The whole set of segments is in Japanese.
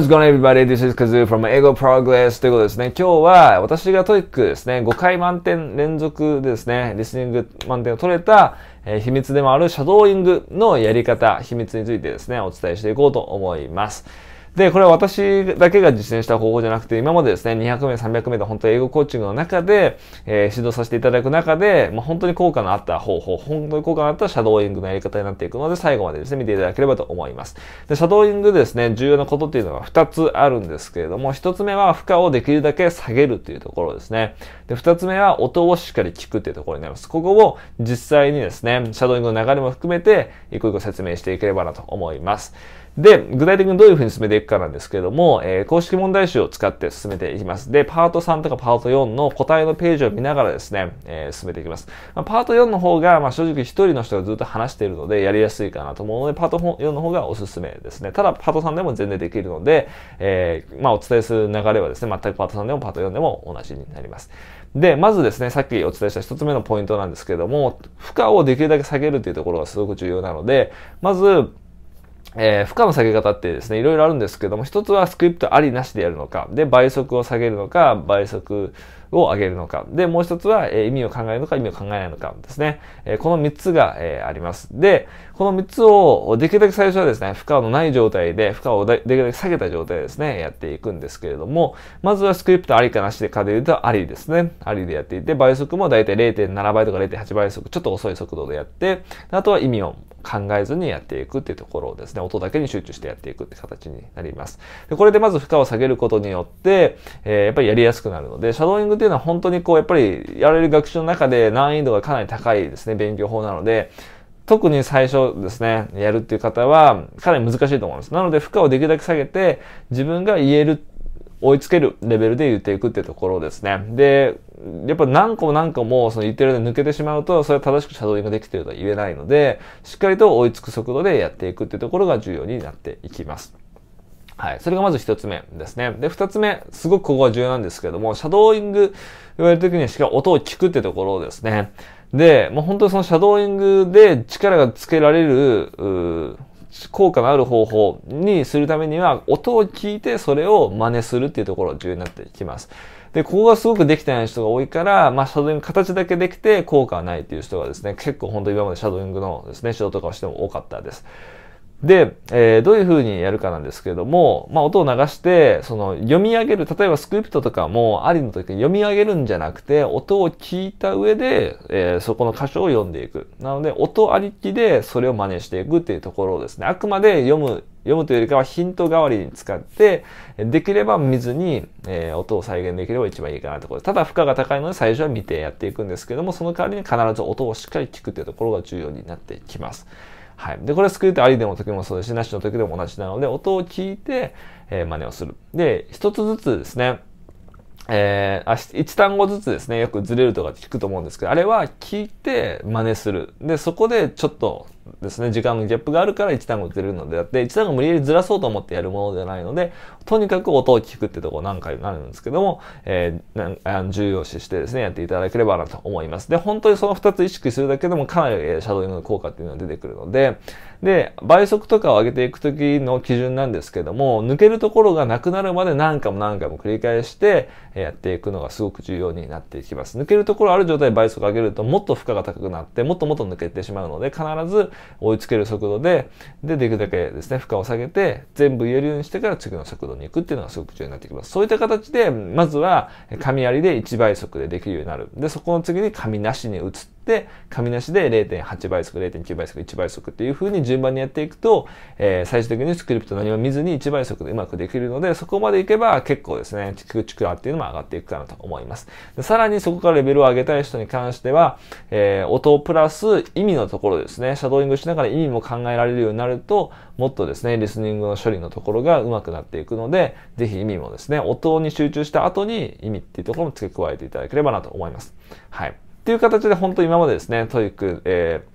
What's going on everybody? This is Kazu from Ego Progress ということですね。今日は私が TOEIC ですね、5回満点連続でですね、リスニング満点を取れた、えー、秘密でもあるシャドーイングのやり方、秘密についてですね、お伝えしていこうと思います。で、これは私だけが実践した方法じゃなくて、今までですね、200名、300名で本当に英語コーチングの中で、えー、指導させていただく中で、まあ、本当に効果のあった方法、本当に効果のあったシャドーイングのやり方になっていくので、最後までですね、見ていただければと思います。で、シャドーイングですね、重要なことっていうのは2つあるんですけれども、1つ目は負荷をできるだけ下げるっていうところですね。で、2つ目は音をしっかり聞くっていうところになります。ここを実際にですね、シャドーイングの流れも含めて、一個一個説明していければなと思います。で、具体的にどういうふうに進めていくかなんですけれども、えー、公式問題集を使って進めていきます。で、パート3とかパート4の答えのページを見ながらですね、えー、進めていきます。まあ、パート4の方が、まあ、正直一人の人がずっと話しているので、やりやすいかなと思うので、パート4の方がおすすめですね。ただ、パート3でも全然できるので、えー、まあ、お伝えする流れはですね、全くパート3でもパート4でも同じになります。で、まずですね、さっきお伝えした一つ目のポイントなんですけれども、負荷をできるだけ下げるというところがすごく重要なので、まず、えー、負荷の下げ方ってですね、いろいろあるんですけども、一つはスクリプトありなしでやるのか、で、倍速を下げるのか、倍速を上げるのか、で、もう一つは、えー、意味を考えるのか、意味を考えないのかですね。えー、この三つが、えー、あります。で、この三つをできるだけ最初はですね、負荷のない状態で、負荷をできるだけ下げた状態ですね、やっていくんですけれども、まずはスクリプトありかなしでかで言うとありですね。ありでやっていて、倍速もだいたい0.7倍とか0.8倍速、ちょっと遅い速度でやって、あとは意味を考えずにやっていくっていうところをですね、音だけに集中してやっていくって形になります。でこれでまず負荷を下げることによって、えー、やっぱりやりやすくなるので、シャドーイングっていうのは本当にこう、やっぱりやれる学習の中で難易度がかなり高いですね、勉強法なので、特に最初ですね、やるっていう方はかなり難しいと思います。なので負荷をできるだけ下げて、自分が言える追いつけるレベルで言っていくってところですね。で、やっぱ何個も何個もその言ってるで抜けてしまうと、それは正しくシャドウイングできてるとは言えないので、しっかりと追いつく速度でやっていくってところが重要になっていきます。はい。それがまず一つ目ですね。で、二つ目、すごくここが重要なんですけども、シャドーイング言われるときにはしっかり音を聞くってところですね。で、もう本当にそのシャドーイングで力がつけられる、効果のある方法にするためには、音を聞いてそれを真似するっていうところが重要になってきます。で、ここがすごくできてない人が多いから、まあ、シャドウイング形だけできて効果はないっていう人がですね、結構本当に今までシャドウイングのですね、指導とかをしても多かったです。で、えー、どういうふうにやるかなんですけれども、まあ、音を流して、その、読み上げる、例えばスクリプトとかも、ありの時に読み上げるんじゃなくて、音を聞いた上で、えー、そこの箇所を読んでいく。なので、音ありきで、それを真似していくっていうところですね、あくまで読む、読むというよりかはヒント代わりに使って、できれば見ずに、えー、音を再現できれば一番いいかなところで。ただ負荷が高いので最初は見てやっていくんですけども、その代わりに必ず音をしっかり聞くっていうところが重要になってきます。はい。で、これスクリプトありでも時もそうですし、なしの時でも同じなので、音を聞いて、えー、真似をする。で、一つずつですね、えー、一単語ずつですね、よくずれるとか聞くと思うんですけど、あれは聞いて真似する。で、そこでちょっとですね、時間のギャップがあるから一単語ずれるのであって、一単語無理やりずらそうと思ってやるものではないので、とにかく音を聞くってとこ何回になるんですけども、えー、重要視してですね、やっていただければなと思います。で、本当にその二つ意識するだけでもかなり、え、シャドウイングの効果っていうのが出てくるので、で、倍速とかを上げていくときの基準なんですけども、抜けるところがなくなるまで何回も何回も繰り返してやっていくのがすごく重要になっていきます。抜けるところある状態で倍速上げるともっと負荷が高くなって、もっともっと抜けてしまうので、必ず追いつける速度で、で、できるだけですね、負荷を下げて、全部言えるようにしてから次の速度に行くっていうのがすごく重要になってきます。そういった形で、まずは、紙ありで1倍速でできるようになる。で、そこの次に紙なしに移って、で、紙なしで0.8倍速、0.9倍速、1倍速っていう風に順番にやっていくと、えー、最終的にスクリプト何も見ずに1倍速でうまくできるので、そこまでいけば結構ですね、チクチクラっていうのも上がっていくかなと思います。さらにそこからレベルを上げたい人に関しては、えー、音プラス意味のところですね、シャドーイングしながら意味も考えられるようになると、もっとですね、リスニングの処理のところが上手くなっていくので、ぜひ意味もですね、音に集中した後に意味っていうところも付け加えていただければなと思います。はい。っていう形で本当今までですね、 TOEIC、えー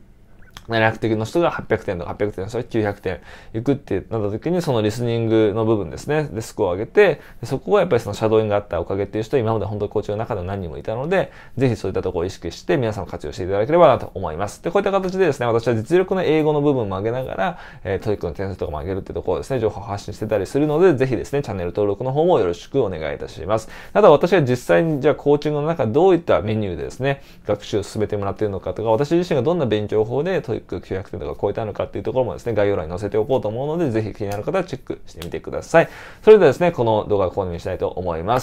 700点の人が800点とか800点の人が900点いくってなった時にそのリスニングの部分ですね。でスコアを上げてそこがやっぱりそのシャドーイングがあったおかげっていう人は今まで本当にコーチの中でも何人もいたのでぜひそういったところを意識して皆さんも活用していただければなと思います。でこういった形でですね私は実力の英語の部分も上げながら、えー、 TOEIC の点数とかも上げるってところですね情報発信してたりするのでぜひですねチャンネル登録の方もよろしくお願いいたします。ただ私は実際にじゃあコーチングの中どういったメニューでですね学習を進めてもらっているのかとか私自身がどんな勉強法で TOEIC 900点とか超えたのかっていうところもですね、概要欄に載せておこうと思うので、ぜひ気になる方はチェックしてみてください。それではですね、この動画を終了したいと思います。